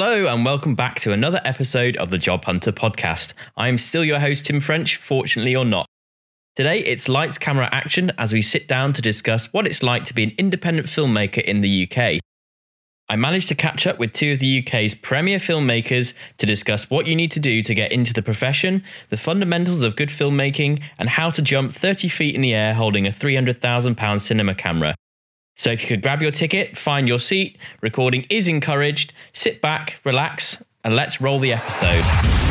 Hello, and welcome back to another episode of the Job Hunter podcast. I am still your host, Tim French, fortunately or not. Today, it's lights, camera, action as we sit down to discuss what it's like to be an independent filmmaker in the UK. I managed to catch up with two of the UK's premier filmmakers to discuss what you need to do to get into the profession, the fundamentals of good filmmaking, and how to jump 30 feet in the air holding a £300,000 cinema camera. So if you could grab your ticket, find your seat, recording is encouraged, sit back, relax, and let's roll the episode.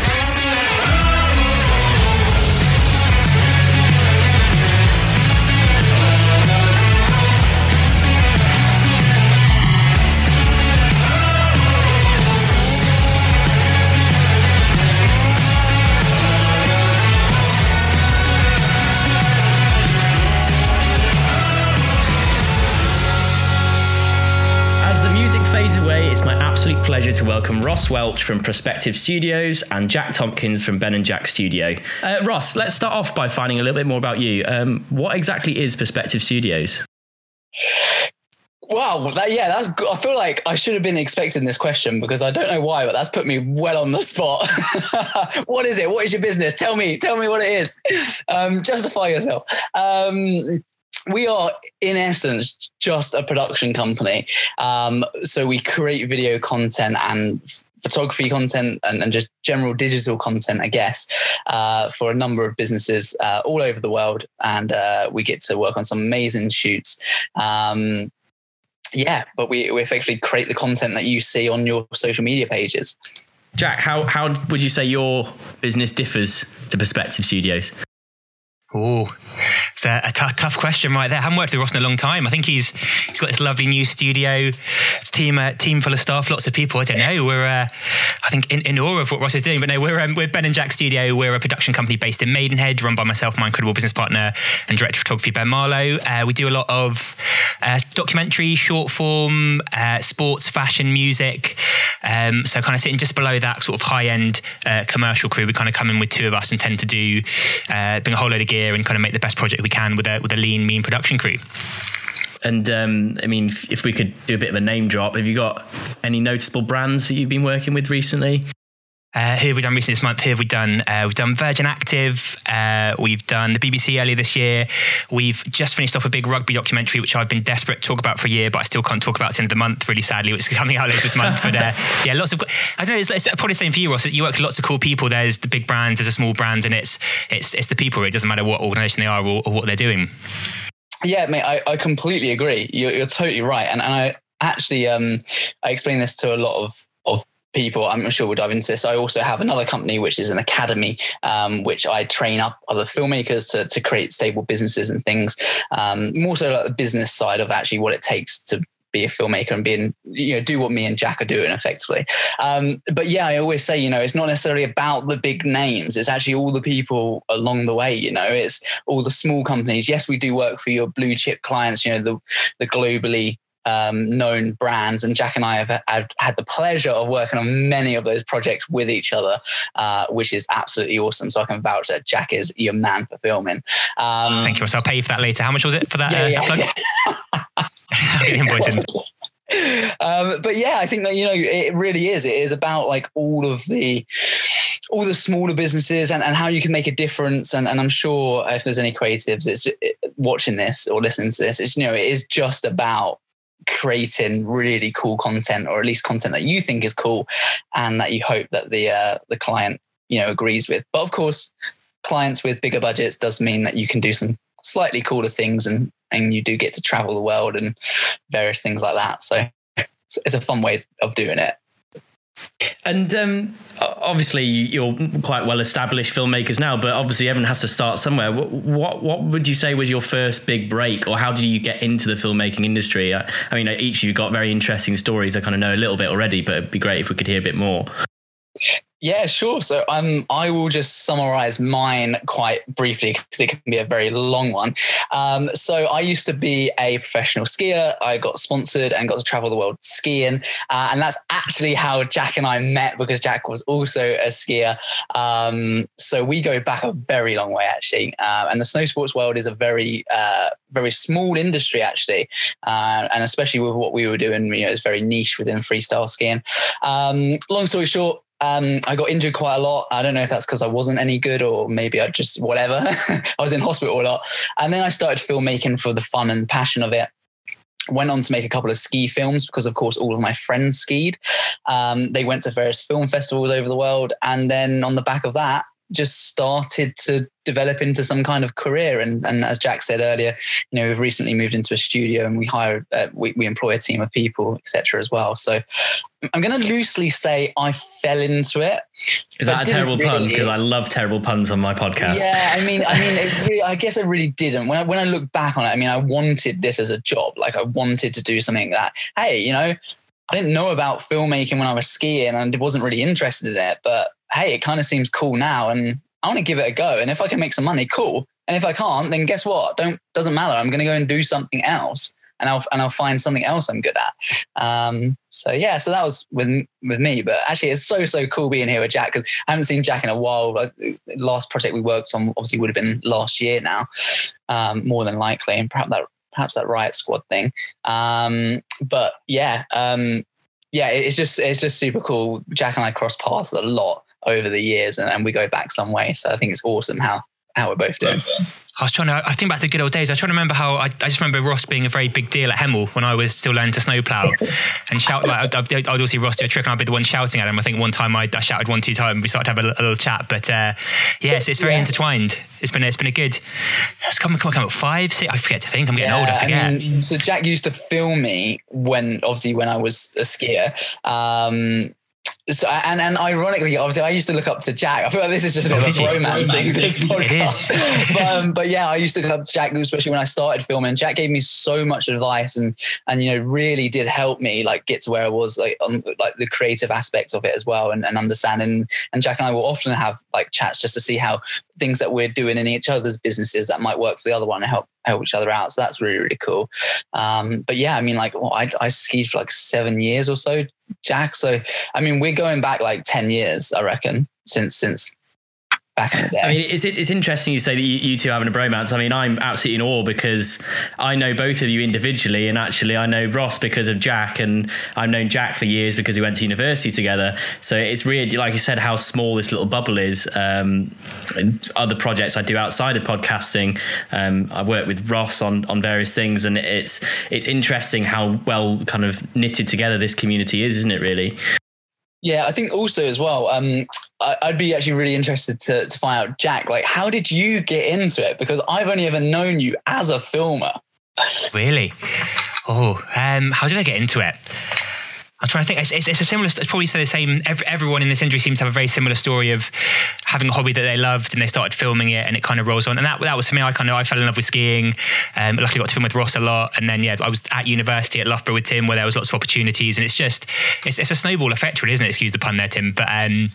Pleasure to welcome Ross Welch from Perspective Studios and Jack Tompkins from Ben and Jack Studio. Uh, Ross, let's start off by finding a little bit more about you. Um, what exactly is Perspective Studios? Wow, that, yeah, that's. I feel like I should have been expecting this question because I don't know why, but that's put me well on the spot. what is it? What is your business? Tell me. Tell me what it is. Um, justify yourself. Um, we are in essence just a production company. Um, so we create video content and photography content and, and just general digital content i guess uh, for a number of businesses uh, all over the world. And uh, we get to work on some amazing shoots. Um, yeah but we, we effectively create the content that you see on your social media pages. Jack how, how would you say your business differs to perspective studios? Oh, it's a, tough, question right there. I haven't worked with Ross in a long time. I think he's he's got this lovely new studio, it's team team full of staff, lots of people. I don't know. We're uh, I think in, in awe of what Ross is doing. But no, we're um, we're Ben and Jack Studio. We're a production company based in Maidenhead, run by myself, my incredible business partner and director of photography Ben Marlow. Uh, we do a lot of uh, documentary, short form, uh, sports, fashion, music. Um, so kind of sitting just below that sort of high end uh, commercial crew. We kind of come in with two of us and tend to do bring a whole load of gear and kind of make the best project we can with a with a lean, mean production crew. And um, I mean, if we could do a bit of a name drop, have you got any noticeable brands that you've been working with recently? Uh, who have we done recently this month? Who have we done? Uh, we've done Virgin Active. Uh, we've done the BBC earlier this year. We've just finished off a big rugby documentary, which I've been desperate to talk about for a year, but I still can't talk about at the end of the month, really sadly, which is coming out later this month. But uh, yeah, lots of, I don't know, it's, it's, probably the same for you, Ross. You work with lots of cool people. There's the big brands, there's the small brands, and it's, it's, it's the people. It doesn't matter what organisation they are or, or, what they're doing. Yeah, mate, I, I completely agree. You're, you're totally right. And, and I actually, um, I explain this to a lot of people. I'm sure we'll dive into this. I also have another company, which is an academy, um, which I train up other filmmakers to, to create stable businesses and things. Um, more so like the business side of actually what it takes to be a filmmaker and being you know do what me and Jack are doing effectively. Um, but yeah, I always say you know it's not necessarily about the big names. It's actually all the people along the way. You know, it's all the small companies. Yes, we do work for your blue chip clients. You know, the the globally um, known brands. And Jack and I have, have, had the pleasure of working on many of those projects with each other, uh, which is absolutely awesome. So I can vouch that Jack is your man for filming. Um, Thank you. So I'll pay you for that later. How much was it for that? Yeah, uh, yeah, that um, but yeah, I think that you know it really is. It is about like all of the all the smaller businesses and, and how you can make a difference. And, and I'm sure if there's any creatives, it's watching this or listening to this, it's you know it is just about creating really cool content or at least content that you think is cool and that you hope that the uh, the client you know agrees with. But of course clients with bigger budgets does mean that you can do some slightly cooler things and and you do get to travel the world and various things like that. So it's a fun way of doing it and um, obviously, you're quite well established filmmakers now, but obviously, everyone has to start somewhere. What, what, what would you say was your first big break, or how did you get into the filmmaking industry? I, I mean, each of you got very interesting stories. I kind of know a little bit already, but it'd be great if we could hear a bit more. Yeah, sure. So um, I will just summarize mine quite briefly because it can be a very long one. Um, so I used to be a professional skier. I got sponsored and got to travel the world skiing. Uh, and that's actually how Jack and I met because Jack was also a skier. Um, so we go back a very long way, actually. Uh, and the snow sports world is a very, uh, very small industry, actually. Uh, and especially with what we were doing, you know, it's very niche within freestyle skiing. Um, long story short, um, I got injured quite a lot. I don't know if that's because I wasn't any good or maybe I just whatever. I was in hospital a lot. And then I started filmmaking for the fun and passion of it. Went on to make a couple of ski films because, of course, all of my friends skied. Um, they went to various film festivals over the world. And then on the back of that, just started to develop into some kind of career. And, and as Jack said earlier, you know, we've recently moved into a studio and we hire, uh, we, we employ a team of people, etc. as well. So I'm going to loosely say I fell into it. Is that a terrible really, pun? Because I love terrible puns on my podcast. Yeah, I mean, I mean, really, I guess I really didn't. When I, when I look back on it, I mean, I wanted this as a job. Like I wanted to do something that, hey, you know, I didn't know about filmmaking when I was skiing and wasn't really interested in it, but hey, it kind of seems cool now and I want to give it a go. And if I can make some money, cool. And if I can't, then guess what? Don't doesn't matter. I'm going to go and do something else, and I'll and I'll find something else I'm good at. Um, so yeah, so that was with with me. But actually, it's so so cool being here with Jack because I haven't seen Jack in a while. The last project we worked on obviously would have been last year now, um, more than likely, and perhaps that perhaps that Riot Squad thing. Um, but yeah, um, yeah, it's just it's just super cool. Jack and I cross paths a lot over the years and, and we go back some way. So I think it's awesome how how we're both doing. I was trying to, I think back to the good old days. I was trying to remember how, I, I just remember Ross being a very big deal at Hemel when I was still learning to snowplow and shout, like, I'd, I'd always see Ross do a trick and I'd be the one shouting at him. I think one time I, I shouted one, two times, we started to have a, a little chat, but uh, yeah, so it's very yeah. intertwined. It's been, it's been a good, it's come, come, come up five, six, I forget to think, I'm getting yeah, old, I forget. I mean, so Jack used to film me when, obviously when I was a skier. Um, so, and and ironically, obviously, I used to look up to Jack. I feel like this is just a bit oh, of a romance thing. This podcast, but, um, but yeah, I used to look up to Jack, especially when I started filming. Jack gave me so much advice, and and you know, really did help me like get to where I was, like on like the creative aspects of it as well, and, and understanding. And Jack and I will often have like chats just to see how things that we're doing in each other's businesses that might work for the other one and help help each other out. So that's really really cool. Um, but yeah, I mean, like well, I I skied for like seven years or so, Jack. So I mean, we're going back like ten years, I reckon, since since back in the day. I mean, it's, it's interesting you say that you, you two having a bromance. I mean, I'm absolutely in awe because I know both of you individually, and actually, I know Ross because of Jack, and I've known Jack for years because we went to university together. So it's weird, like you said, how small this little bubble is. Um, other projects I do outside of podcasting, um, I work with Ross on on various things, and it's it's interesting how well kind of knitted together this community is, isn't it? Really. Yeah, I think also as well. Um, I'd be actually really interested to, to find out, Jack, like, how did you get into it? Because I've only ever known you as a filmer. Really? Oh, um, how did I get into it? I'm trying to think. It's, it's, it's a similar. It's probably the same. Every, everyone in this industry seems to have a very similar story of having a hobby that they loved and they started filming it and it kind of rolls on. And that that was for me. I kind of I fell in love with skiing. Um, luckily got to film with Ross a lot. And then yeah, I was at university at Loughborough with Tim where there was lots of opportunities. And it's just it's, it's a snowball effect, really, isn't it? Excuse the pun there, Tim. But um,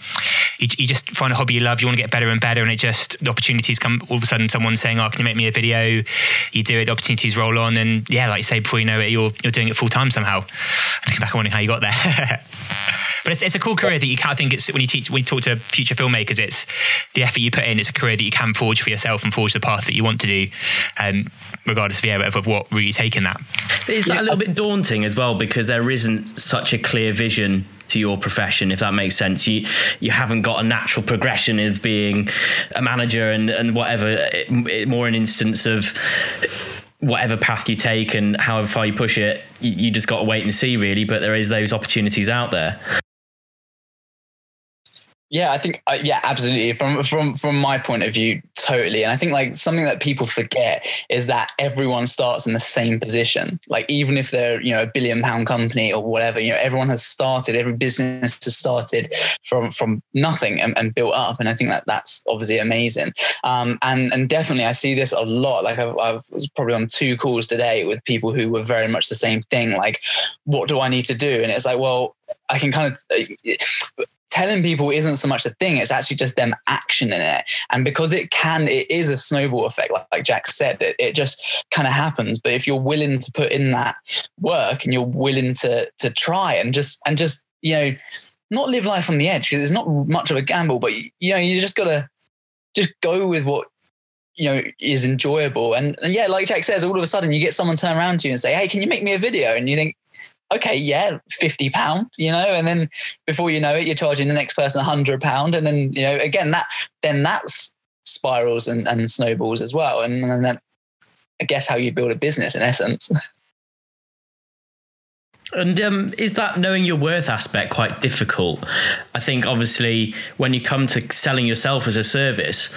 you, you just find a hobby you love. You want to get better and better, and it just the opportunities come. All of a sudden, someone's saying, "Oh, can you make me a video?" You do it. The opportunities roll on, and yeah, like you say, before you know it, you're you're doing it full time somehow. Looking back, wondering how you got there. but it's, it's a cool career that you can't think it's when you teach when you talk to future filmmakers it's the effort you put in it's a career that you can forge for yourself and forge the path that you want to do um, regardless of, yeah, of what route you take in that but is that a little bit daunting as well because there isn't such a clear vision to your profession, if that makes sense. You you haven't got a natural progression of being a manager and and whatever. It, it, more an instance of whatever path you take and however far you push it, you, you just got to wait and see, really. But there is those opportunities out there. Yeah, I think uh, yeah, absolutely. From from from my point of view, totally. And I think like something that people forget is that everyone starts in the same position. Like even if they're you know a billion pound company or whatever, you know everyone has started. Every business has started from from nothing and, and built up. And I think that that's obviously amazing. Um, and and definitely I see this a lot. Like I've, I was probably on two calls today with people who were very much the same thing. Like, what do I need to do? And it's like, well, I can kind of telling people isn't so much the thing it's actually just them action in it. And because it can it is a snowball effect like, like jack said it, it just kind of happens. But if you're willing to put in that work and you're willing to to try and just and just you know not live life on the edge because it's not much of a gamble but you know you just gotta just go with what you know is enjoyable. And, and yeah like jack says all of a sudden you get someone turn around to you and say hey can you make me a video? And you think okay, yeah, fifty pound, you know, and then before you know it, you're charging the next person a hundred pound, and then you know, again, that then that's spirals and, and snowballs as well, and, and that I guess how you build a business in essence. And um, is that knowing your worth aspect quite difficult? I think obviously when you come to selling yourself as a service,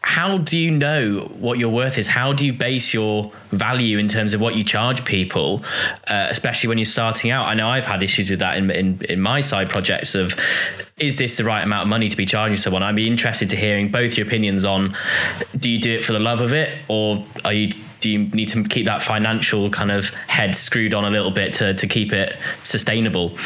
how do you know what your worth is? How do you base your value in terms of what you charge people, uh, especially when you're starting out? I know I've had issues with that in, in, in my side projects of is this the right amount of money to be charging someone? I'd be interested to hearing both your opinions on do you do it for the love of it or are you do you need to keep that financial kind of head screwed on a little bit to, to keep it sustainable?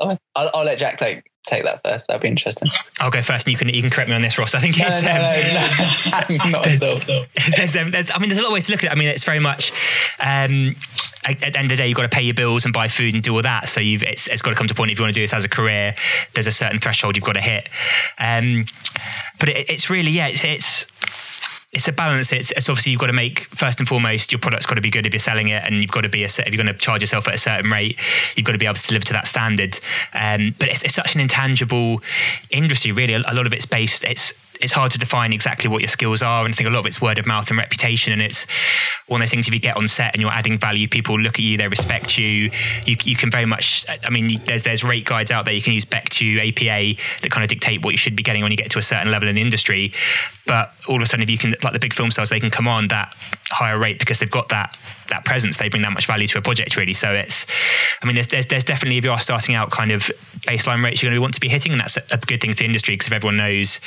I'll, I'll let Jack take take that first. That'd be interesting. I'll go first, and you can you can correct me on this, Ross. I think it's no, no, no, um, not there's, at all. There's, um, there's, I mean, there's a lot of ways to look at it. I mean, it's very much. Um, at, the end of the day, you've got to pay your bills and buy food and do all that. So you've it's, it's got to come to a point if you want to do this as a career. There's a certain threshold you've got to hit. Um, but it, it's really yeah, it's, it's it's a balance. It's, it's, obviously you've got to make first and foremost your product's got to be good if you're selling it, and you've got to be a, if you're going to charge yourself at a certain rate, you've got to be able to deliver to that standard. Um, but it's, it's, such an intangible industry, really. A, a lot of it's based. It's it's hard to define exactly what your skills are. And I think a lot of it's word of mouth and reputation. And it's one of those things if you get on set and you're adding value, people look at you, they respect you. You, you can very much, I mean, there's, there's rate guides out there. You can use BECTU APA that kind of dictate what you should be getting when you get to a certain level in the industry. But all of a sudden, if you can, like the big film stars, they can command that higher rate because they've got that that presence. They bring that much value to a project, really. So it's, I mean, there's, there's, there's definitely, if you are starting out kind of baseline rates, you're going to want to be hitting. And that's a, good thing for the industry because if everyone knows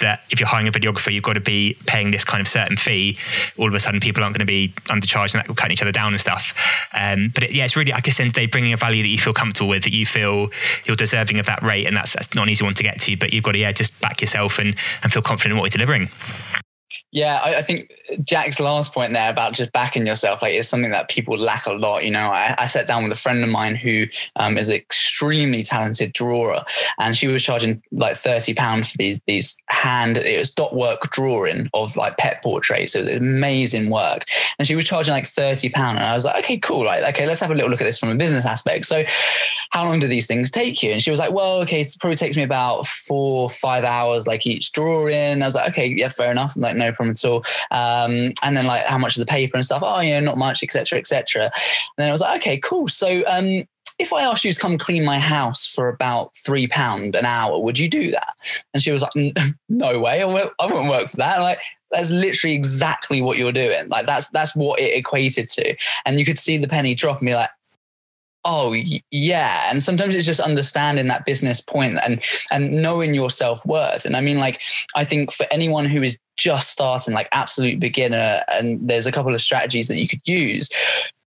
that if you're hiring a videographer, you've got to be paying this kind of certain fee, all of a sudden people aren't going to be undercharged and that will cut each other down and stuff. Um, but it, yeah, it's really, I guess, end of the day, bringing a value that you feel comfortable with, that you feel you're deserving of that rate. And that's, that's not an easy one to get to, but you've got to, yeah, just back yourself and, and feel confident in what you're delivering. Yeah, I, I, think Jack's last point there about just backing yourself, like, is something that people lack a lot. You know, I, I sat down with a friend of mine who um, is an extremely talented drawer, and she was charging like thirty pounds for these these hand. It was dot work drawing of like pet portraits. It was amazing work, and she was charging like thirty pound. And I was like, okay, cool. Like, okay, let's have a little look at this from a business aspect. So, how long do these things take you? And she was like, well, okay, it probably takes me about four five hours, like each drawing. I was like, okay, yeah, fair enough. I'm like, no problem problem at all. Um, and then like how much of the paper and stuff? Oh, you know, not much, etc., etc. And then I was like, okay, cool. So um, if I asked you to come clean my house for about three pound an hour, would you do that? And she was like, no way, I wouldn't, I wouldn't work for that. like that's literally exactly what you're doing. Like that's that's what it equated to. And you could see the penny drop and be like, oh yeah. And sometimes it's just understanding that business point and and knowing your self-worth. And i mean like i think for anyone who is just starting like absolute beginner and there's a couple of strategies that you could use.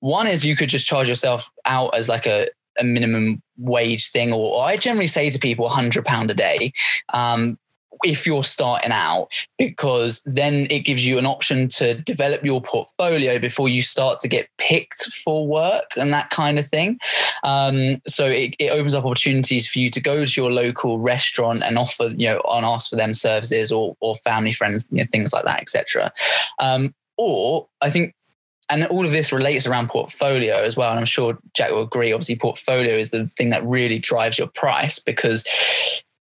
One is you could just charge yourself out as like a, a minimum wage thing or, or i generally say to people 100 pound a day. Um, if you're starting out, because then it gives you an option to develop your portfolio before you start to get picked for work and that kind of thing. Um, so it, it, opens up opportunities for you to go to your local restaurant and offer, you know, and ask for them services or, or family friends, you know, things like that, etc. Um, or I think and all of this relates around portfolio as well. And I'm sure Jack will agree. Obviously, portfolio is the thing that really drives your price because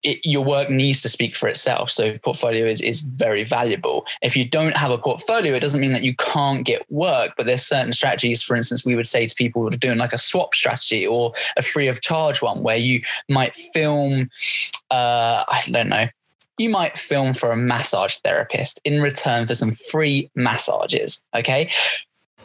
it, your work needs to speak for itself. So portfolio is, is very valuable. If you don't have a portfolio, it doesn't mean that you can't get work, but there's certain strategies. For instance, we would say to people who are doing like a swap strategy or a free of charge one where you might film, uh, I don't know, you might film for a massage therapist in return for some free massages. Okay.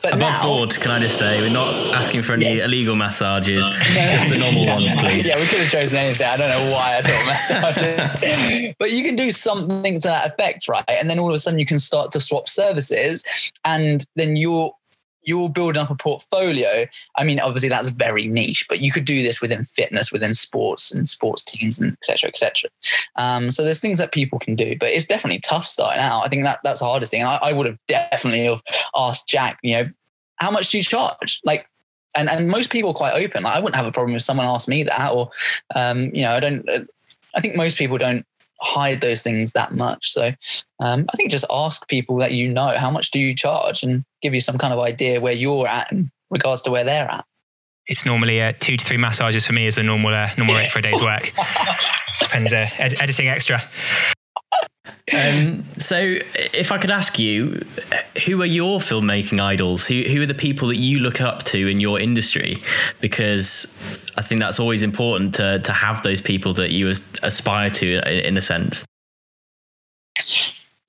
But Above now, board, can I just say, we're not asking for any yeah. illegal massages, just the normal yeah. ones, please. Yeah, we could have chosen anything. I don't know why I thought massages. but you can do something to that effect, right? And then all of a sudden you can start to swap services and then you're you're building up a portfolio. I mean, obviously that's very niche, but you could do this within fitness, within sports and sports teams and etc. etc. Um, so there's things that people can do, but it's definitely tough starting out. I think that that's the hardest thing. And I, I would have definitely have asked Jack, you know, how much do you charge? Like, and, and most people are quite open. Like, I wouldn't have a problem if someone asked me that, or, um, you know, I don't, I think most people don't hide those things that much. So um, I think just ask people that you know how much do you charge and give you some kind of idea where you're at in regards to where they're at. It's normally uh, two to three massages for me as the normal uh, normal rate for a day's work. Depends uh, ed- editing extra. Um, so, if I could ask you, who are your filmmaking idols? Who who are the people that you look up to in your industry? Because I think that's always important to to have those people that you aspire to, in a sense.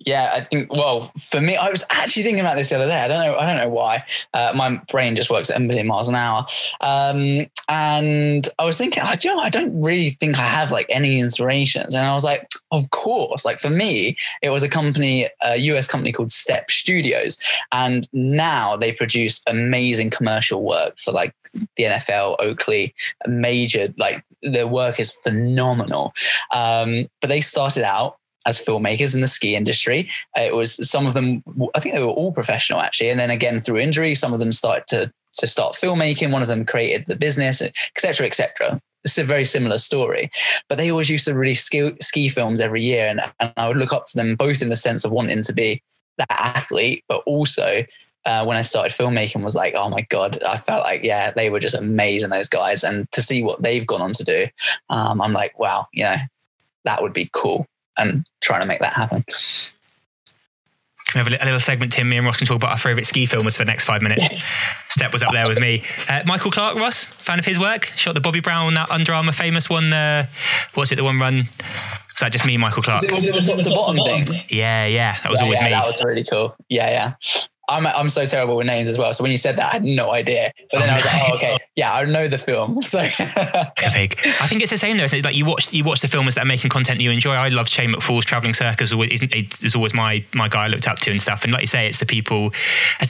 Yeah, I think. Well, for me, I was actually thinking about this the other day. I don't know. I don't know why. Uh, my brain just works at a million miles an hour. Um, and I was thinking, I, you know, I don't really think I have like any inspirations. And I was like, of course. Like for me, it was a company, a US company called Stept Studios, and now they produce amazing commercial work for like the NFL, Oakley, major. Like their work is phenomenal. Um, but they started out as filmmakers in the ski industry. It was some of them, I think they were all professional actually. And then again, through injury, some of them started to, to start filmmaking. One of them created the business, etc., etc. It's a very similar story, but they always used to release ski, ski films every year. And, and I would look up to them both in the sense of wanting to be that athlete, but also uh, when I started filmmaking was like, oh my God, I felt like, yeah, they were just amazing, those guys. And to see what they've gone on to do, um, I'm like, wow, you know, that would be cool and trying to make that happen. Can we have a little segment, Tim? Me and Ross can talk about our favourite ski filmers for the next five minutes. Stept was up there with me. Uh, Michael Clark, Ross, fan of his work. Shot the Bobby Brown, that Under Armour famous one. Uh, what's it, the one run? Was that just me, Michael Clark? Was it, was it the top to bottom thing? Yeah, yeah. That was yeah, always yeah, me. That was really cool. Yeah, yeah. I'm I'm so terrible with names as well. So when you said that, I had no idea. But then I was like, oh, okay, yeah, I know the film. So big. I think it's the same though. It's like you watch you watch the films that are making content that you enjoy. I love Shane McFall's Traveling Circus. It's always my my guy I looked up to and stuff. And like you say, it's the people.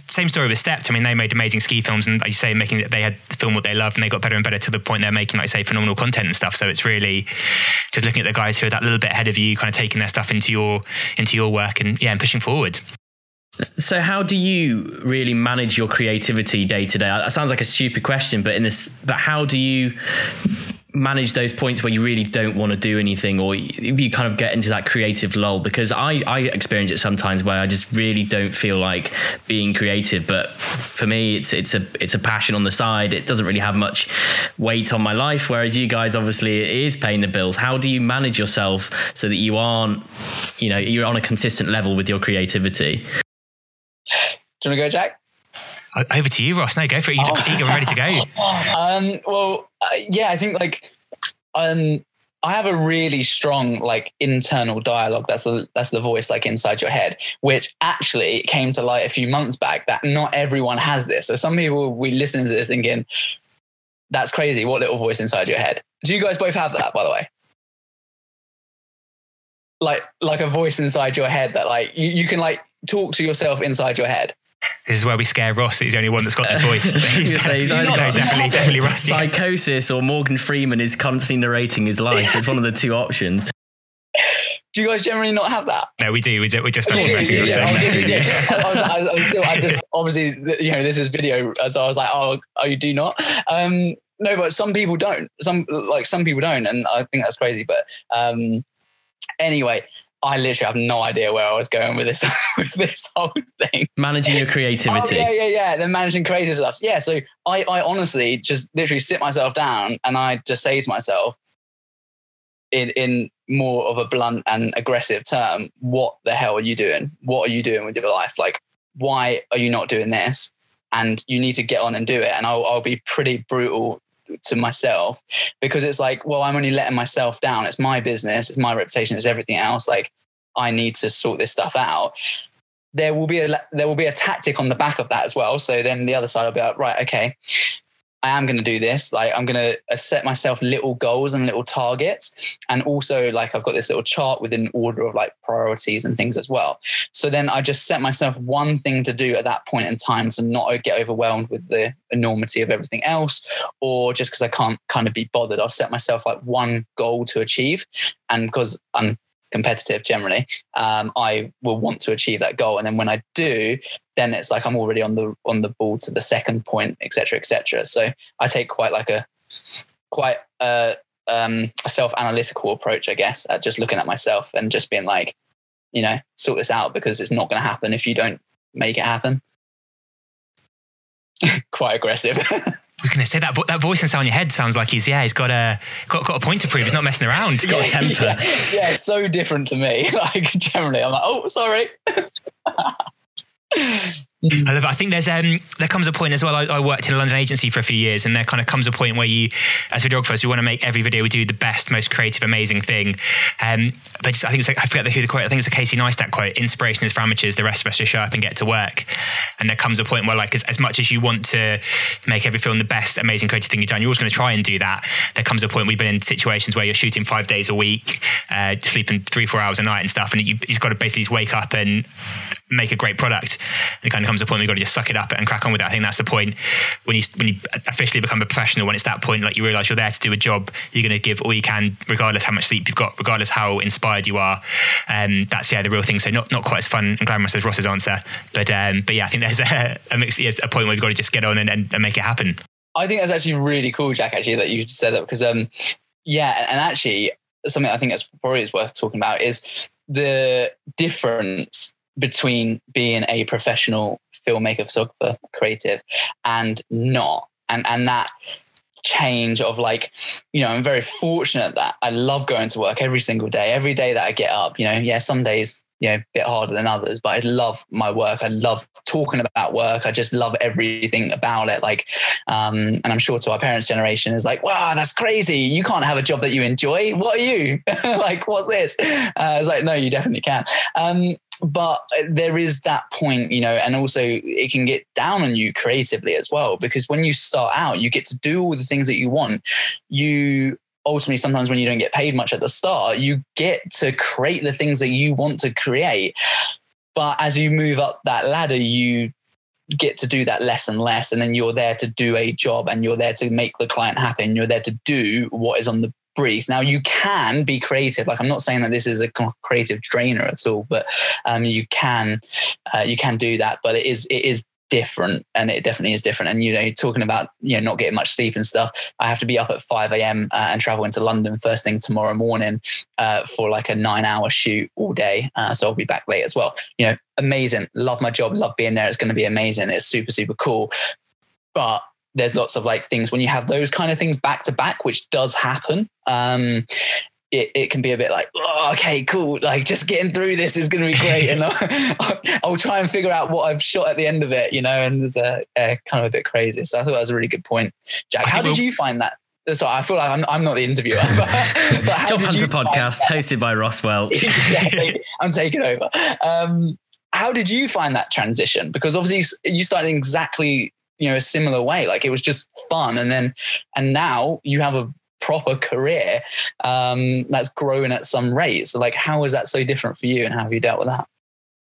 Same story with Stept. I mean, they made amazing ski films, and like you say, making they had the film what they love, and they got better and better to the point they're making, like you say, phenomenal content and stuff. So it's really just looking at the guys who are that little bit ahead of you, kind of taking their stuff into your into your work, and yeah, and pushing forward. So, how do you really manage your creativity day to day? That sounds like a stupid question, but in this, but how do you manage those points where you really don't want to do anything, or you kind of get into that creative lull? Because I, I experience it sometimes where I just really don't feel like being creative. But for me, it's it's a it's a passion on the side. It doesn't really have much weight on my life. Whereas you guys, obviously, it is paying the bills. How do you manage yourself so that you aren't, you know, you're on a consistent level with your creativity? Do you want to go, Jack? Over to you, Ross. No, go for it. Oh. eager and ready to go. Um, well, uh, yeah, I think like um, I have a really strong like internal dialogue. That's the that's the voice like inside your head, which actually came to light a few months back. That not everyone has this. So some people we listen to this thinking, "That's crazy." What little voice inside your head? Do you guys both have that, by the way? Like like a voice inside your head that like you, you can like talk to yourself inside your head. This is where we scare Ross. He's the only one that's got this voice. he's, say, he's no, definitely, definitely Ross. Psychosis or Morgan Freeman is constantly narrating his life. It's one of the two options. Do you guys generally not have that? No, we do. We do. We just okay, yeah, yeah, I, I, still, I just obviously, you know, this is video, so I was like, oh, oh, you do not. Um, no, but some people don't. Some like some people don't, and I think that's crazy. But um, anyway, I literally have no idea where I was going with this with this whole thing. Managing your oh, creativity. Oh, yeah, yeah, yeah. Then managing creative stuff. Yeah. So I, I honestly just literally sit myself down and I just say to myself, in in more of a blunt and aggressive term, what the hell are you doing? What are you doing with your life? Like, why are you not doing this? And you need to get on and do it. And I'll, I'll be pretty brutal to myself because it's like, well, I'm only letting myself down. It's my business, it's my reputation, it's everything else. Like I need to sort this stuff out. There will be a there will be a tactic on the back of that as well. So then the other side will be like, right, okay. I am going to do this. Like I'm going to uh, set myself little goals and little targets. And also like I've got this little chart within order of like priorities and things as well. So then I just set myself one thing to do at that point in time to not get overwhelmed with the enormity of everything else or just because I can't kind of be bothered. I'll set myself like one goal to achieve. And because I'm competitive generally, um, I will want to achieve that goal. And then when I do, then it's like I'm already on the on the ball to the second point, etc., etc. So I take quite like a quite a, um, a self-analytical approach, I guess, at just looking at myself and just being like, you know, sort this out because it's not going to happen if you don't make it happen. quite aggressive. was going to say that that voice inside your head sounds like he's yeah he's got a got, got a point to prove. He's not messing around. He's got a temper. Yeah, yeah, it's so different to me. Like generally, I'm like, oh, sorry. I love it. I think there's um there comes a point as well. I, I, worked in a London agency for a few years, and there kind of comes a point where you, as videographers, we want to make every video we do the best, most creative, amazing thing. Um, but just, I think it's like, I forget the, who the quote. I think it's a Casey Neistat quote. Inspiration is for amateurs. The rest of us just show up and get to work. And there comes a point where, like, as, as much as you want to make every film the best, amazing, creative thing you've done, you're always going to try and do that. There comes a point we've been in situations where you're shooting five days a week, uh, sleeping three, four hours a night and stuff, and you, you've got to basically wake up and make a great product. And it kind of comes a point where you've got to just suck it up and crack on with it. I think that's the point when you when you officially become a professional. When it's that point, like you realize you're there to do a job, you're going to give all you can, regardless how much sleep you've got, regardless how inspired you are. Um, that's yeah the real thing. So not not quite as fun and glamorous as Ross's answer, but um, but yeah, I think there's a, a, mix, a point where you've got to just get on and, and, and make it happen. I think that's actually really cool, Jack. Actually, that you said that because um, yeah, and actually something I think that's probably is worth talking about is the difference between being a professional filmmaker, photographer, creative, and not. And and that change of like, you know, I'm very fortunate that I love going to work every single day. Every day that I get up, you know, yeah, some days you know, a bit harder than others, but I love my work. I love talking about work. I just love everything about it. Like, um, and I'm sure to our parents' generation is like, wow, that's crazy. You can't have a job that you enjoy. What are you? like, what's this? Uh, it's like, no, you definitely can. Um, but there is that point, you know, and also it can get down on you creatively as well, because when you start out, you get to do all the things that you want. You ultimately, sometimes when you don't get paid much at the start, you get to create the things that you want to create. But as you move up that ladder, you get to do that less and less. And then you're there to do a job and you're there to make the client happy and you're there to do what is on the brief. Now you can be creative. Like I'm not saying that this is a creative drainer at all, but um, you can uh, you can do that. But it is it is different and it definitely is different and you know talking about you know not getting much sleep and stuff i have to be up at 5 a.m uh, and travel into london first thing tomorrow morning uh, for like a nine hour shoot all day uh, so i'll be back late as well you know amazing love my job love being there it's going to be amazing it's super super cool but there's lots of like things when you have those kind of things back to back which does happen um it, it can be a bit like, oh, okay, cool. Like just getting through this is going to be great. And I'll, I'll, try and figure out what I've shot at the end of it, you know, and it's a, a kind of a bit crazy. So I thought that was a really good point. Jack, how did you find that? So I feel like I'm, I'm not the interviewer, but, but Job Hunter podcast hosted by Ross Welch. I'm taking over. Um, how did you find that transition? Because obviously you started exactly you know a similar way like it was just fun and then and now you have a proper career um, that's growing at some rate. So, like, how is that so different for you, and how have you dealt with that?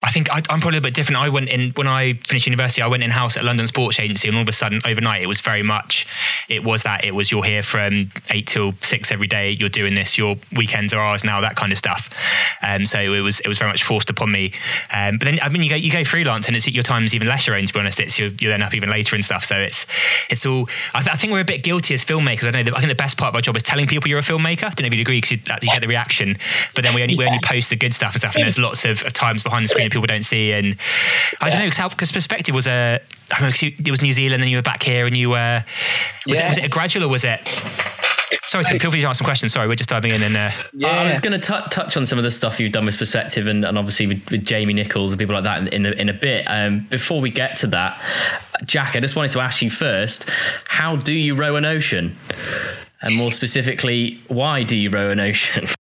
I think I, am probably a bit different. I went in when I finished university. I went in house at London Sports Agency, and all of a sudden, overnight, it was very much. It was that it was you're here from eight till six every day. You're doing this. Your weekends are ours now. That kind of stuff. Um, so it was it was very much forced upon me. Um, but then I mean, you go you go freelance, and it's your time's even less your own. To be honest, it's you're, you're then up even later and stuff. So it's it's all. I, th- I think we're a bit guilty as filmmakers. I know. That, I think the best part of our job is telling people you're a filmmaker. I don't know if you'd agree because you, you, get the reaction. But then we only we only post the good stuff and stuff, and there's lots of, of times behind the screen that people don't see and I don't know because perspective was a. I mean, it was New Zealand, and you were back here, and you were. Was, yeah. it, was it a gradual or was it? Sorry, so, Tim, feel free to answer some questions. Sorry, we're just diving in. And uh, yeah. I was going to t- touch on some of the stuff you've done with perspective, and, and obviously with, with, Jamie Nichols and people like that in, in, a, in a bit. Um, before we get to that, Jack, I just wanted to ask you first: How do you row an ocean? And more specifically, why do you row an ocean?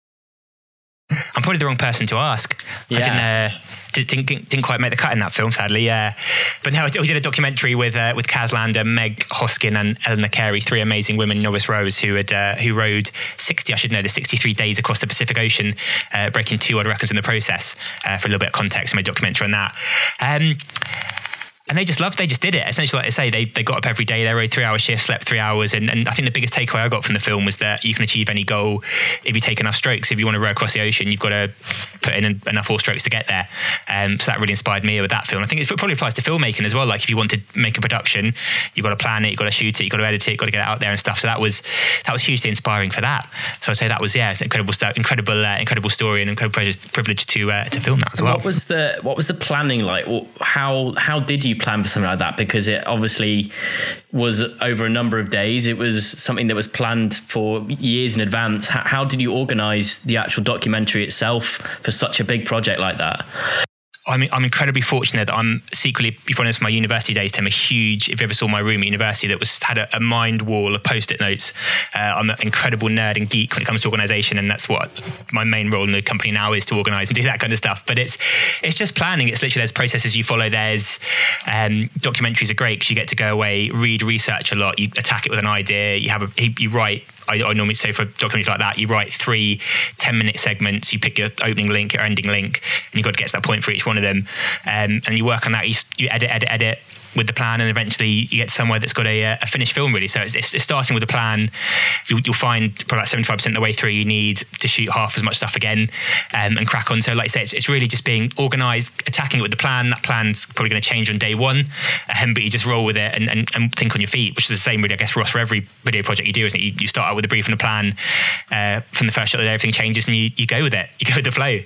I'm probably the wrong person to ask. Yeah. I didn't, uh, didn't, didn't, didn't quite make the cut in that film, sadly. Yeah, but no, we did a documentary with uh, with Kaz Lander, Meg Hoskin, and Eleanor Carey, three amazing women, novice rowers who had uh, who rowed sixty, I should know, the sixty-three days across the Pacific Ocean, uh, breaking two world records in the process. Uh, for a little bit of context, a documentary on that. Um, and they just loved they just did it. Essentially like i say they, they got up every day they rode three hour shifts slept three hours. And, and i think the biggest takeaway i got from the film was that you can achieve any goal if you take enough strokes. If you want to row across the ocean you've got to put in enough four strokes to get there. Um, so that really inspired me with that film. I think it probably applies to filmmaking as well. Like if you want to make a production you've got to plan it you've got to shoot it you've got to edit it you've got to get it out there and stuff. So that was that was hugely inspiring for that. So i'd say that was yeah incredible stuff incredible uh, incredible story and incredible privilege to uh, to film that as well what was the what was the planning like? How how did you plan for something like that because it obviously was over a number of days. It was something that was planned for years in advance. How, how did you organize the actual documentary itself for such a big project like that? I'm, I'm incredibly fortunate that I'm secretly, if honest, my university days, Tim, a huge, if you ever saw my room at university that was had a, a mind wall of post-it notes. Uh, I'm an incredible nerd and geek when it comes to organization. And that's what my main role in the company now is to organize and do that kind of stuff. But it's, it's just planning. It's literally, there's processes you follow. There's, um, documentaries are great because you get to go away, read, research a lot. You attack it with an idea. You have a, you write I, I, normally say for documentaries like that, you write three 10 minute segments, you pick your opening link, your ending link, and you've got to get to that point for each one of them. Um, and you work on that, you, you edit, edit, edit, with the plan, and eventually you get somewhere that's got a, uh, a finished film really. So it's, it's, starting with a plan. You'll, you'll find probably about seventy five percent of the way through you need to shoot half as much stuff again um, and crack on. So like I say, it's, it's really just being organised, attacking it with the plan. That plan's probably going to change on day one, um, but you just roll with it and, and, and, think on your feet, which is the same really, I guess, for for every video project you do, isn't it? You, you start out with a brief and a plan. Uh, from the first shot, that everything changes and you, you go with it. You go with the flow.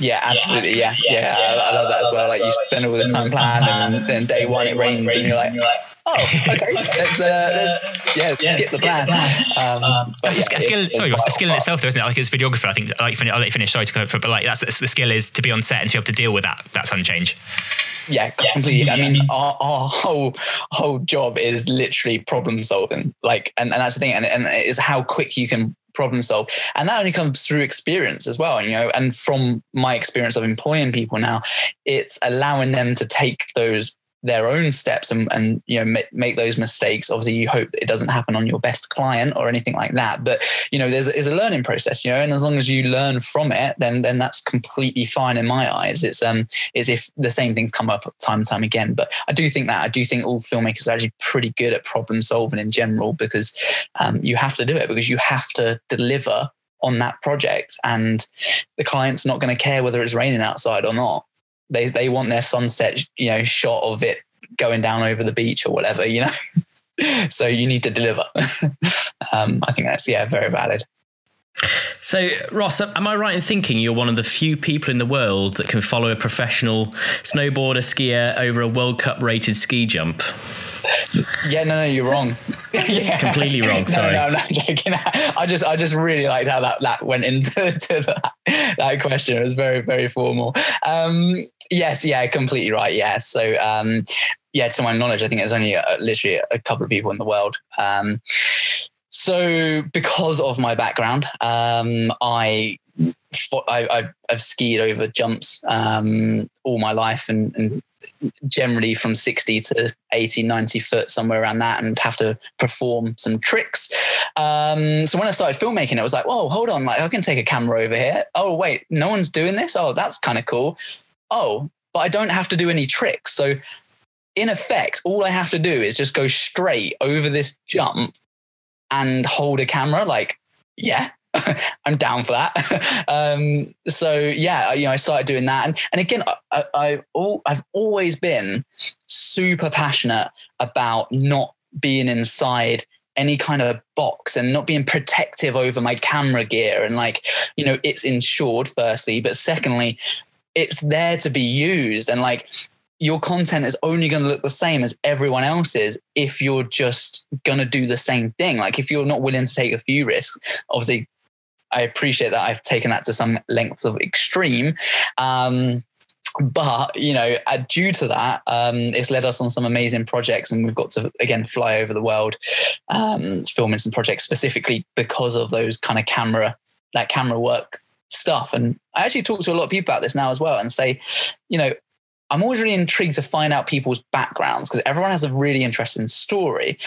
Yeah, absolutely. Yeah, yeah. yeah. I, I, love that as well. Like you spend all this time planning, and then day one it rains, and you're like, oh, okay, let's, uh, let's yeah, skip the plan. Um, that's yeah, a, skill. Sorry, a skill in itself, though, isn't it? Like as videographer, I think. Like, I'll let you finish. Sorry to but like that's the skill is to be on set and to be able to deal with that that sudden change. Yeah, completely. I mean, our, our whole whole job is literally problem solving. Like, and, and that's the thing, and, and it's how quick you can problem solve. And that only comes through experience as well and you know and from my experience of employing people now it's allowing them to take those their own steps and, and you know make, make those mistakes. Obviously you hope that it doesn't happen on your best client or anything like that. But you know there's, there's a learning process you know and as long as you learn from it then then that's completely fine in my eyes. It's um it's if the same things come up time and time again. But i do think that i do think all filmmakers are actually pretty good at problem solving in general because um, you have to do it because you have to deliver on that project. And the client's not going to care whether it's raining outside or not they they want their sunset, you know, shot of it going down over the beach or whatever, you know. so you need to deliver. um, I think that's yeah, very valid. So, Ross, am I right in thinking you're one of the few people in the world that can follow a professional snowboarder skier over a World Cup rated ski jump? Yeah, no, no, you're wrong. yeah. Completely wrong. Sorry. No, no, I'm not joking. I just, I just really liked how that that went into to that, that question. It was very, very formal. Um, yes, yeah, completely right. Yeah. So, um, yeah, to my knowledge, I think there's only a, literally a couple of people in the world. Um, so, because of my background, um, I I, have skied over jumps um, all my life and, and, generally from 60 to 80, 90 foot, somewhere around that, and have to perform some tricks. Um, so when I started filmmaking, it was like, whoa, hold on, like I can take a camera over here. Oh, wait, no one's doing this. Oh, that's kind of cool. Oh, but I don't have to do any tricks. So in effect, all I have to do is just go straight over this jump and hold a camera. Like, yeah, I'm down for that. um, so yeah, you know, I started doing that, and and again, I, I, all, I've always been super passionate about not being inside any kind of box and not being protective over my camera gear and like you know it's insured firstly but secondly it's there to be used and like your content is only going to look the same as everyone else's if you're just going to do the same thing. Like if you're not willing to take a few risks, obviously I appreciate that I've taken that to some lengths of extreme. Um, but you know, uh, due to that, um, it's led us on some amazing projects, and we've got to again fly over the world, um, filming some projects specifically because of those kind of camera, that camera work stuff. And I actually talk to a lot of people about this now as well and say, you know, I'm always really intrigued to find out people's backgrounds because everyone has a really interesting story.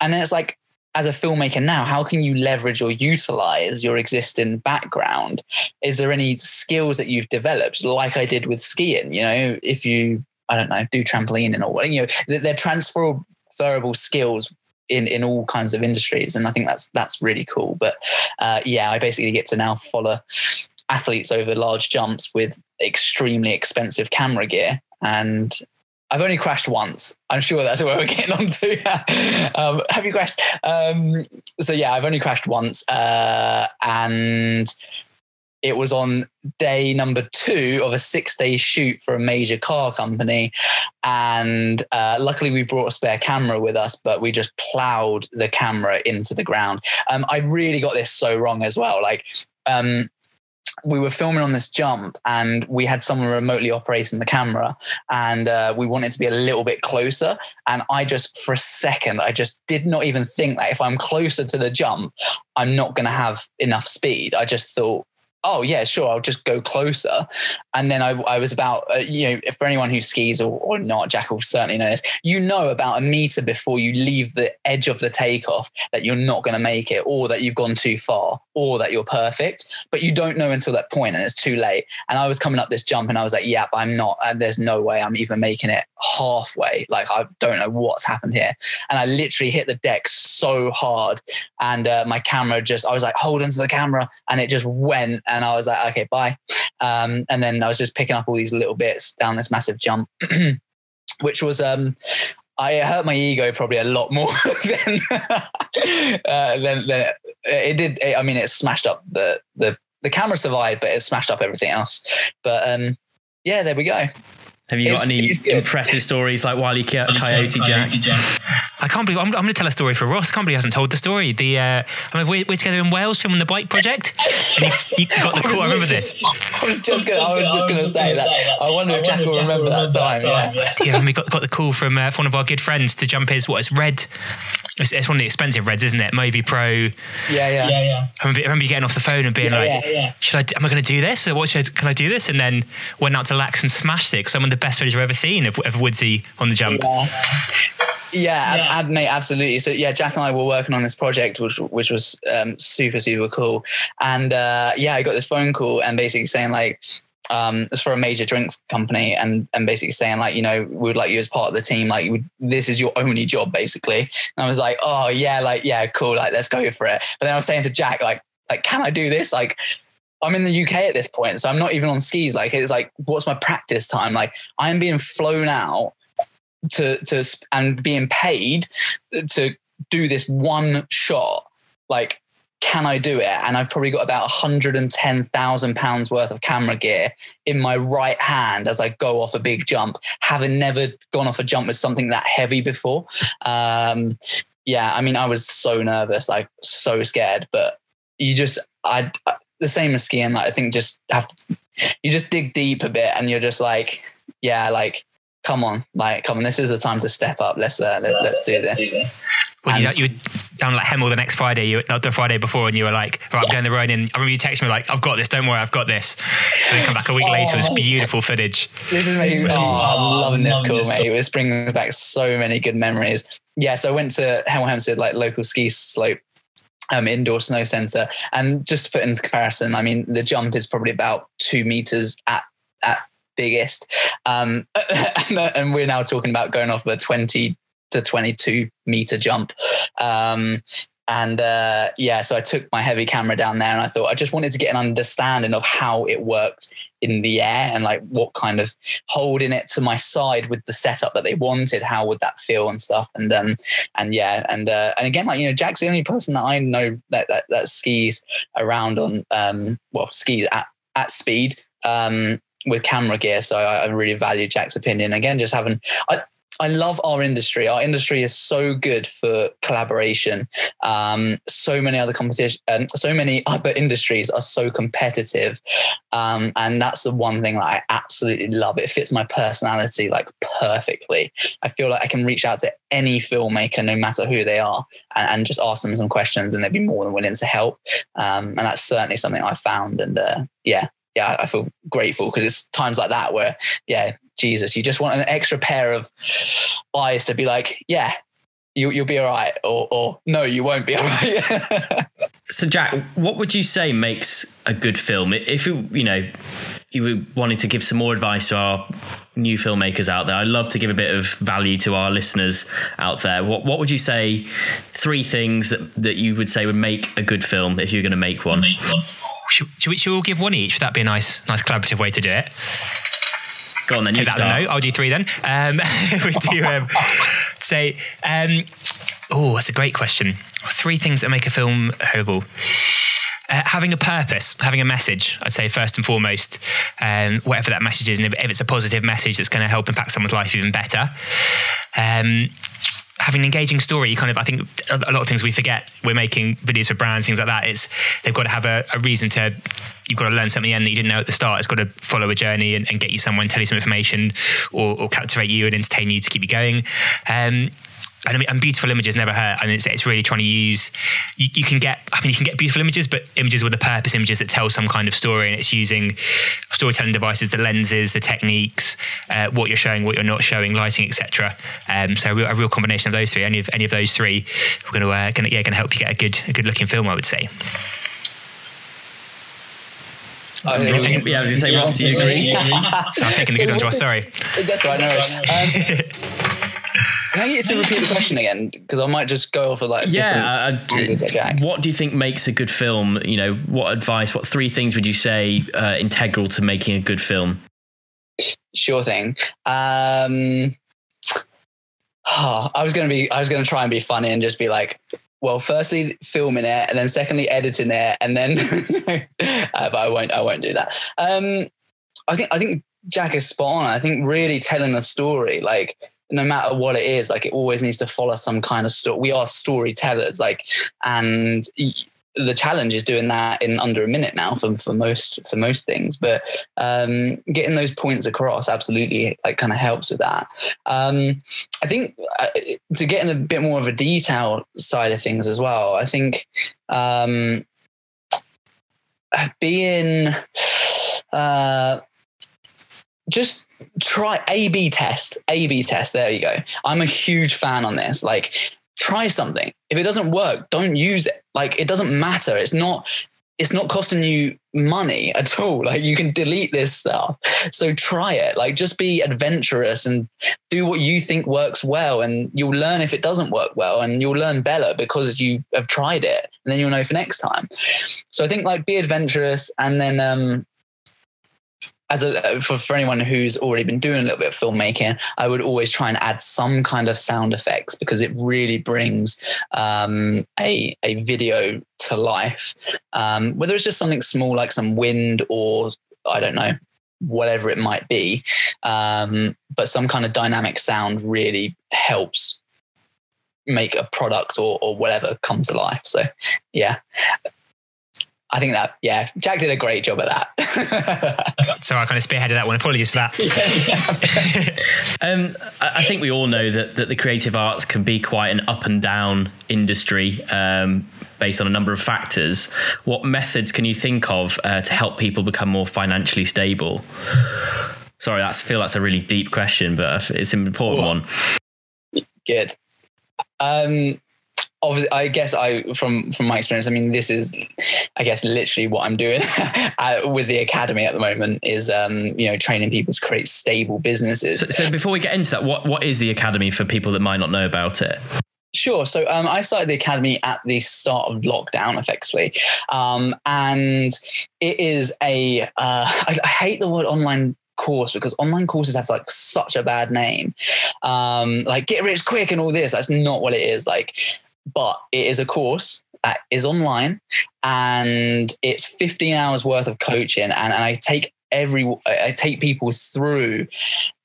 And then it's like, as a filmmaker now, how can you leverage or utilize your existing background? Is there any skills that you've developed, like I did with skiing? You know, if you, I don't know, do trampoline and all, you know, they're transferable skills in in all kinds of industries, and I think that's that's really cool. But uh, yeah, I basically get to now follow athletes over large jumps with extremely expensive camera gear and I've only crashed once. I'm sure that's where we're getting on to. um, have you crashed? Um, so yeah, I've only crashed once, uh, and it was on day number two of a six-day shoot for a major car company, and uh, luckily we brought a spare camera with us, but we just plowed the camera into the ground. Um, I really got this so wrong as well. Like um, we were filming on this jump and we had someone remotely operating the camera and uh, we wanted to be a little bit closer. And i just for a second i just did not even think that if i'm closer to the jump i'm not going to have enough speed. I just thought oh yeah, sure, I'll just go closer. And then I, I was about, uh, you know, for anyone who skis or, or not, Jack will certainly know this. You know about a meter before you leave the edge of the takeoff that you're not going to make it, or that you've gone too far, or that you're perfect. But you don't know until that point, and it's too late. And I was coming up this jump, and I was like, "Yep, I'm not. And there's no way I'm even making it halfway. Like I don't know what's happened here." And I literally hit the deck so hard, and uh, my camera just, I was like holding to the camera, and it just went and I was like, okay, bye. Um, and then I was just picking up all these little bits down this massive jump, which was um, I hurt my ego probably a lot more than uh, than, than it, it did. It, I mean, it smashed up the the the camera survived, but it smashed up everything else. But um, yeah, there we go. Have you got it's, any impressive stories like Wiley Coyote, Coyote Jack? I can't believe I'm, I'm, going to tell a story for Ross. I can't believe he hasn't told the story. The uh, I mean, we're, we're, together in Wales filming the bike project. And he, he got the call. I, I remember this. I was just going. I was just going to say that. I wonder if Jack will remember that time. Yeah. Yeah. And we got got the call from, uh, from one of our good friends to jump his what is red it's, it's, one of the expensive reds, isn't it? Movi Pro. Yeah, yeah, yeah. yeah. I, remember, I remember you getting off the phone and being yeah, like, yeah, yeah. "Should I? Am I going to do this? Or what should? Can I do this?" And then went out to Laax and smashed it. Some of the best footage I've ever seen of, of Woodsy on the jump. Yeah. Yeah, yeah. Ab, mate, absolutely. So yeah, Jack and I were working on this project, which which was um, super super cool. And uh, yeah, I got this phone call and basically saying like, um, it's for a major drinks company and and basically saying like you know we would like you as part of the team like this is your only job basically. And I was like oh yeah like yeah cool like let's go for it. But then I was saying to Jack like like can I do this? Like I'm in the UK at this point so I'm not even on skis. Like it's like what's my practice time? Like I'm being flown out to to and being paid to do this one shot. Like can I do it? And I've probably got about £110,000 worth of camera gear in my right hand as I go off a big jump, having never gone off a jump with something that heavy before. Um, yeah, I mean, I was so nervous, like so scared, but you just, I, the same as skiing, like I think just have to, you just dig deep a bit and you're just like, yeah, like, come on, like, come on, this is the time to step up. Let's, uh, let, us do this. When you, you were down like Hemel the next Friday, you not the Friday before, and you were like, right, I'm going the road in. I remember you texted me like, I've got this, don't worry, I've got this. And then come back a week oh, later, it's beautiful footage. This is making, oh, I'm loving this cool, mate. This brings back so many good memories. Yeah, so I went to Hemel Hempstead, like local ski slope um, indoor snow center. And just to put into comparison, I mean, the jump is probably about two meters at, at biggest. Um, and, and, we're now talking about going off a 20 to 22 meter jump. Um, and uh, yeah, so I took my heavy camera down there and I thought I just wanted to get an understanding of how it worked in the air and like what kind of holding it to my side with the setup that they wanted, how would that feel and stuff. And um and yeah, and uh, and again, like you know, Jack's the only person that I know that that, that skis around on um well skis at at speed um with camera gear. So I, I really value Jack's opinion. Again, just having I I love our industry. Our industry is so good for collaboration. Um, so many other competition, um, so many other industries are so competitive, um, and that's the one thing that I absolutely love. It fits my personality like perfectly. I feel like I can reach out to any filmmaker, no matter who they are, and, and just ask them some questions, and they'd be more than willing to help. Um, and that's certainly something I found. And uh, yeah, yeah, I feel grateful because it's times like that where, yeah, Jesus, you just want an extra pair of eyes to be like, yeah, you, you'll be all right, or, or no, you won't be all right. so, Jack, what would you say makes a good film? If you, you know, you were wanting to give some more advice to our new filmmakers out there, I'd love to give a bit of value to our listeners out there. What what would you say? Three things that, that you would say would make a good film if you're going to make one. Should, should, we, should we all give one each? Would that be a nice, nice collaborative way to do it? Go on then. You start. I'll do three then. Um, we do um, say. Um, oh, that's a great question. Three things that make a film horrible. Uh, having a purpose, having a message, I'd say first and foremost, um, whatever that message is, and if, if, it's a positive message that's going to help impact someone's life even better. Um, having an engaging story, you kind of, I think a lot of things we forget. We're making videos for brands, things like that. It's they've got to have a, a reason to. You've got to learn something in that you didn't know at the start. It's got to follow a journey and, and get you someone, tell you some information, or, or, captivate you and entertain you to keep you going. Um, and, and beautiful images never hurt. And it's, it's really trying to use. You, you, can get, I mean, you can get beautiful images, but images with a purpose, images that tell some kind of story, and it's using storytelling devices, the lenses, the techniques, uh, what you're showing, what you're not showing, lighting, etc. Um, so a real, a real, combination of those three. Any of any of those three, we're going to, uh, gonna, yeah, to help you get a good, a good looking film. I would say. I think, yeah, I was going to say, Ross, do you agree? so I'm taking the good ones, Ross. Sorry. That's right. No, um, Can I get you to repeat the question again? Because I might just go off of like yeah. Uh, what do you think makes a good film? You know, what advice? What three things would you say uh, integral to making a good film? Sure thing. Um, oh, I was gonna be. I was gonna try and be funny and just be like, well, firstly filming it, and then secondly editing it, and then. uh, but I won't. I won't do that. Um, I think. I think Jack is spot on. I think really telling a story, like no matter what it is, like it always needs to follow some kind of story. We are storytellers, like, and the challenge is doing that in under a minute now for, for most for most things but um, getting those points across absolutely like kind of helps with that um, i think uh, to get in a bit more of a detail side of things as well i think um, being uh, just try A B test, A B test. There you go. I'm a huge fan on this. Like, try something. If it doesn't work, don't use it. Like, it doesn't matter. It's not. It's not costing you money at all. Like you can delete this stuff. So try it. Like just be adventurous and do what you think works well. And you'll learn if it doesn't work well and you'll learn better because you have tried it. And then you'll know for next time. So I think like be adventurous and then um as a for, for anyone who's already been doing a little bit of filmmaking, I would always try and add some kind of sound effects because it really brings um, a a video to life. Um, whether it's just something small like some wind or I don't know whatever it might be, um, but some kind of dynamic sound really helps make a product or, or whatever come to life. So yeah, I think that, yeah, Jack did a great job at that. so I kind of spearheaded that one. Apologies for that. um, I think we all know that, that the creative arts can be quite an up and down industry. Um, based on a number of factors. What methods can you think of uh, to help people become more financially stable? Sorry, I feel that's a really deep question, but it's an important one. Good. Um, obviously i guess i from from my experience i mean this is i guess literally what i'm doing with the academy at the moment is um you know training people to create stable businesses. So, so, before we get into that what what is the academy for people that might not know about it? Sure. So um, I started the academy at the start of lockdown, effectively, um, and it is a. Uh, I, I hate the word online course because online courses have like such a bad name. Um like get rich quick and all this. That's not what it is. Like but it is a course that is online and it's 15 hours worth of coaching and, and I take every I take people through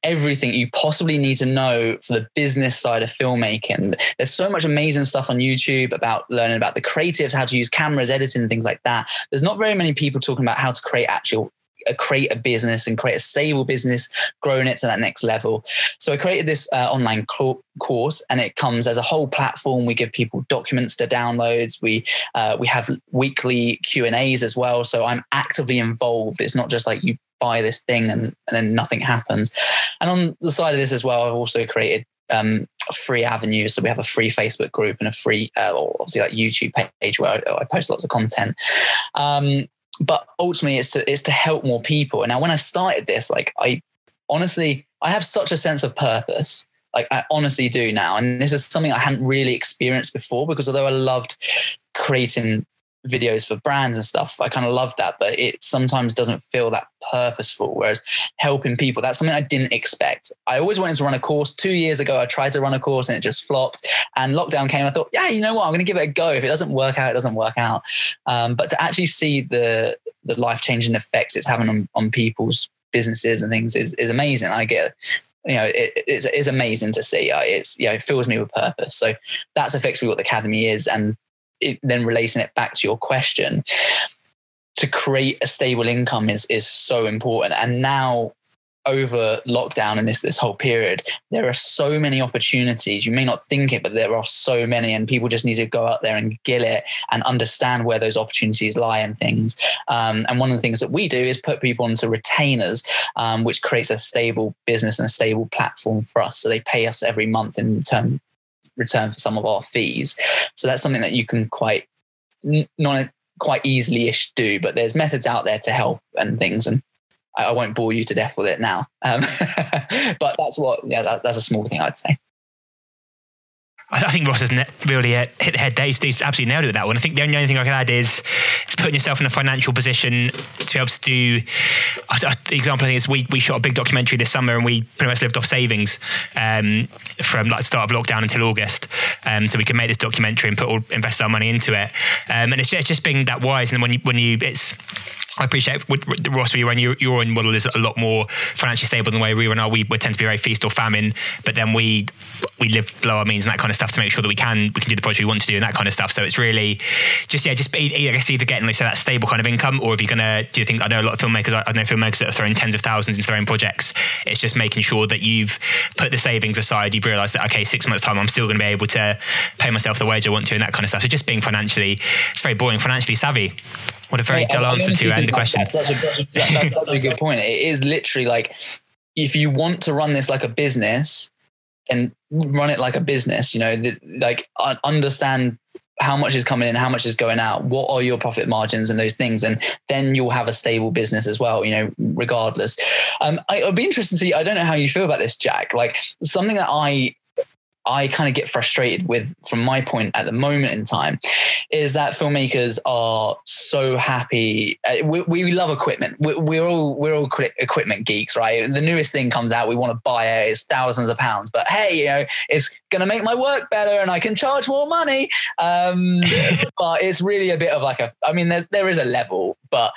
everything you possibly need to know for the business side of filmmaking. There's so much amazing stuff on YouTube about learning about the creatives, how to use cameras, editing, and things like that. There's not very many people talking about how to create actual create a business and create a stable business, growing it to that next level. So I created this uh, online co- course, and it comes as a whole platform. We give people documents to downloads. We uh, we have weekly Q and A's as well. So I'm actively involved. It's not just like you buy this thing and, and then nothing happens. And on the side of this as well, I've also created um, free avenues. So we have a free Facebook group and a free, uh, obviously, like YouTube page where I, I post lots of content. Um, but ultimately, it's to it's to help more people. And now, when I started this, like I honestly, I have such a sense of purpose. Like I honestly do now, and this is something I hadn't really experienced before. Because although I loved creating videos for brands and stuff. I kind of love that, but it sometimes doesn't feel that purposeful. Whereas helping people, that's something I didn't expect. I always wanted to run a course. Two years ago, I tried to run a course and it just flopped. And lockdown came. I thought, yeah, you know what? I'm going to give it a go. If it doesn't work out, it doesn't work out. Um, but to actually see the the life changing effects it's having on, on people's businesses and things is is amazing. I get you know, it, it's, it's amazing to see. It's, you know, it fills me with purpose. So that's effectively what the Academy is. And it, then relating it back to your question, to create a stable income is is so important. And now over lockdown and this this whole period, there are so many opportunities. You may not think it, but there are so many, and people just need to go out there and gill it and understand where those opportunities lie and things. Um, and one of the things that we do is put people onto retainers, um, which creates a stable business and a stable platform for us. So they pay us every month in term return for some of our fees. So that's something that you can quite not quite easily ish do, but there's methods out there to help and things. And I, I won't bore you to death with it now. Um, but that's what, yeah, that, that's a small thing I'd say. I think Ross has really hit the head there. He's, he's, absolutely nailed it with that one. I think the only, only thing I can add is it's putting yourself in a financial position to be able to do. Uh, the example I think is we, we shot a big documentary this summer and we pretty much lived off savings um, from like start of lockdown until August. Um, so we can make this documentary and put all invest our money into it. Um, and it's just, it's just being that wise. And when you when you it's I appreciate with, with Ross, we run your, your own model is a lot more financially stable than the way we run our. We, we tend to be very feast or famine, but then we we live below our means and that kind of stuff to make sure that we can we can do the project we want to do and that kind of stuff. So it's really just yeah, just I guess either getting like say that stable kind of income, or if you're gonna do you think I know a lot of filmmakers, I, I know filmmakers that are throwing tens of thousands into their own projects. It's just making sure that you've put the savings aside. You've realised that okay, six months time, I'm still going to be able to pay myself the wage I want to and that kind of stuff. So just being financially, it's very boring, financially savvy. What a very dull answer to end the question. That's such, a, that's, that's such a good point. It is literally like if you want to run this like a business, and run it like a business. You know, the, like understand how much is coming in, how much is going out, what are your profit margins and those things, and then you'll have a stable business as well. You know, regardless. Um, I, would be interested to see. I don't know how you feel about this, Jack. Like something that I I kind of get frustrated with from my point at the moment in time is that filmmakers are so happy. Uh, we, we love equipment. We, we're all we're all equipment geeks, right? The newest thing comes out, we want to buy it. It's thousands of pounds, but hey, you know, it's going to make my work better, and I can charge more money. Um, but it's really a bit of like a. I mean, there there is a level, but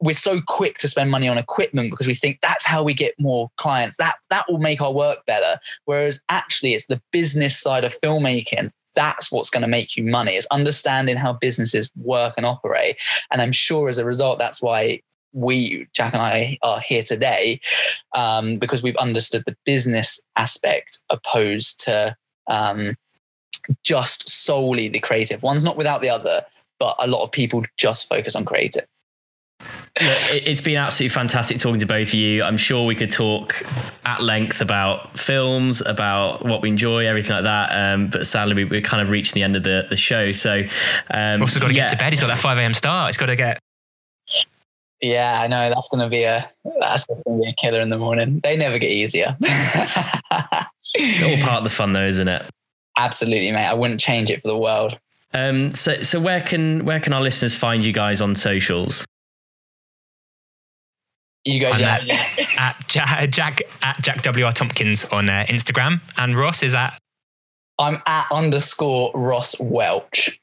we're so quick to spend money on equipment because we think that's how we get more clients. That that will make our work better. Whereas actually, it's the business side of filmmaking that's what's going to make you money. It's understanding how businesses work and operate. And I'm sure as a result, that's why we, Jack and I, are here today um, because we've understood the business aspect opposed to um, just solely the creative. One's not without the other, but a lot of people just focus on creative. It's been absolutely fantastic talking to both of you. I'm sure we could talk at length about films, about what we enjoy, everything like that. Um, but sadly, we, are kind of reaching the end of the, the show. So, um, also got to yeah. get to bed. He's got that 5 a.m. start. He's got to get. Yeah, I know that's going to be a that's going to be a killer in the morning. They never get easier. all part of the fun, though, isn't it? Absolutely, mate. I wouldn't change it for the world. Um, so, so where can where can our listeners find you guys on socials? You go, Jack. at Jack, Jack at Jack W R Tompkins on uh, Instagram, and Ross is at. I'm at underscore Ross Welch.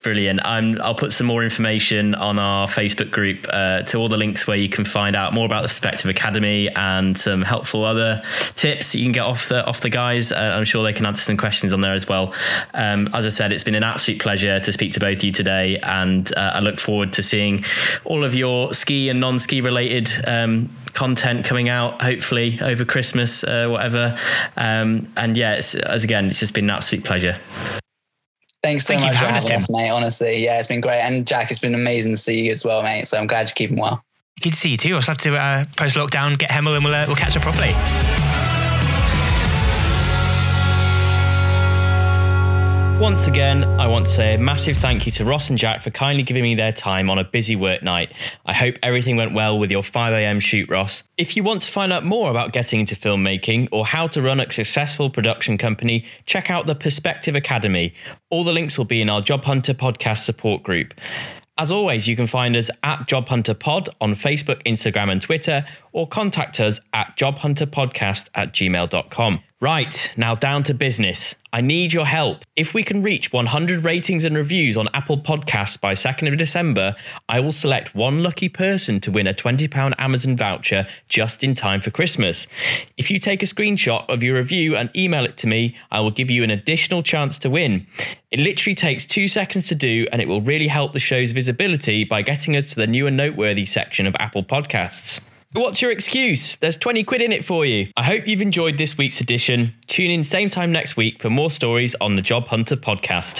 Brilliant. I'll put some more information on our Facebook group uh, to all the links where you can find out more about the Perspective Academy and some helpful other tips you can get off the off the guys. Uh, I'm sure they can answer some questions on there as well. Um, as I said, it's been an absolute pleasure to speak to both of you today, and uh, I look forward to seeing all of your ski and non-ski related um, content coming out hopefully over Christmas, uh, whatever. Um, and yeah, as again, it's just been an absolute pleasure. Thanks so Thank much for having us, having us, Tim. mate. Honestly, yeah, it's been great. And Jack, it's been amazing to see you as well, mate. So I'm glad you're keeping well. Good to see you too. I'll have to uh, post lockdown, get Hemel, and we'll uh, we'll catch up properly. Once again, I want to say a massive thank you to Ross and Jack for kindly giving me their time on a busy work night. I hope everything went well with your 5am shoot, Ross. If you want to find out more about getting into filmmaking or how to run a successful production company, check out the Perspective Academy. All the links will be in our Job Hunter podcast support group. As always, you can find us at Job Hunter Pod on Facebook, Instagram, and Twitter, or contact us at jobhunterpodcast at gmail.com. Right, now down to business. I need your help. If we can reach 100 ratings and reviews on Apple Podcasts by 2nd of December, I will select one lucky person to win a £20 Amazon voucher just in time for Christmas. If you take a screenshot of your review and email it to me, I will give you an additional chance to win. It literally takes two seconds to do, and it will really help the show's visibility by getting us to the new and noteworthy section of Apple Podcasts. What's your excuse? There's 20 quid in it for you. I hope you've enjoyed this week's edition. Tune in same time next week for more stories on the Job Hunter podcast.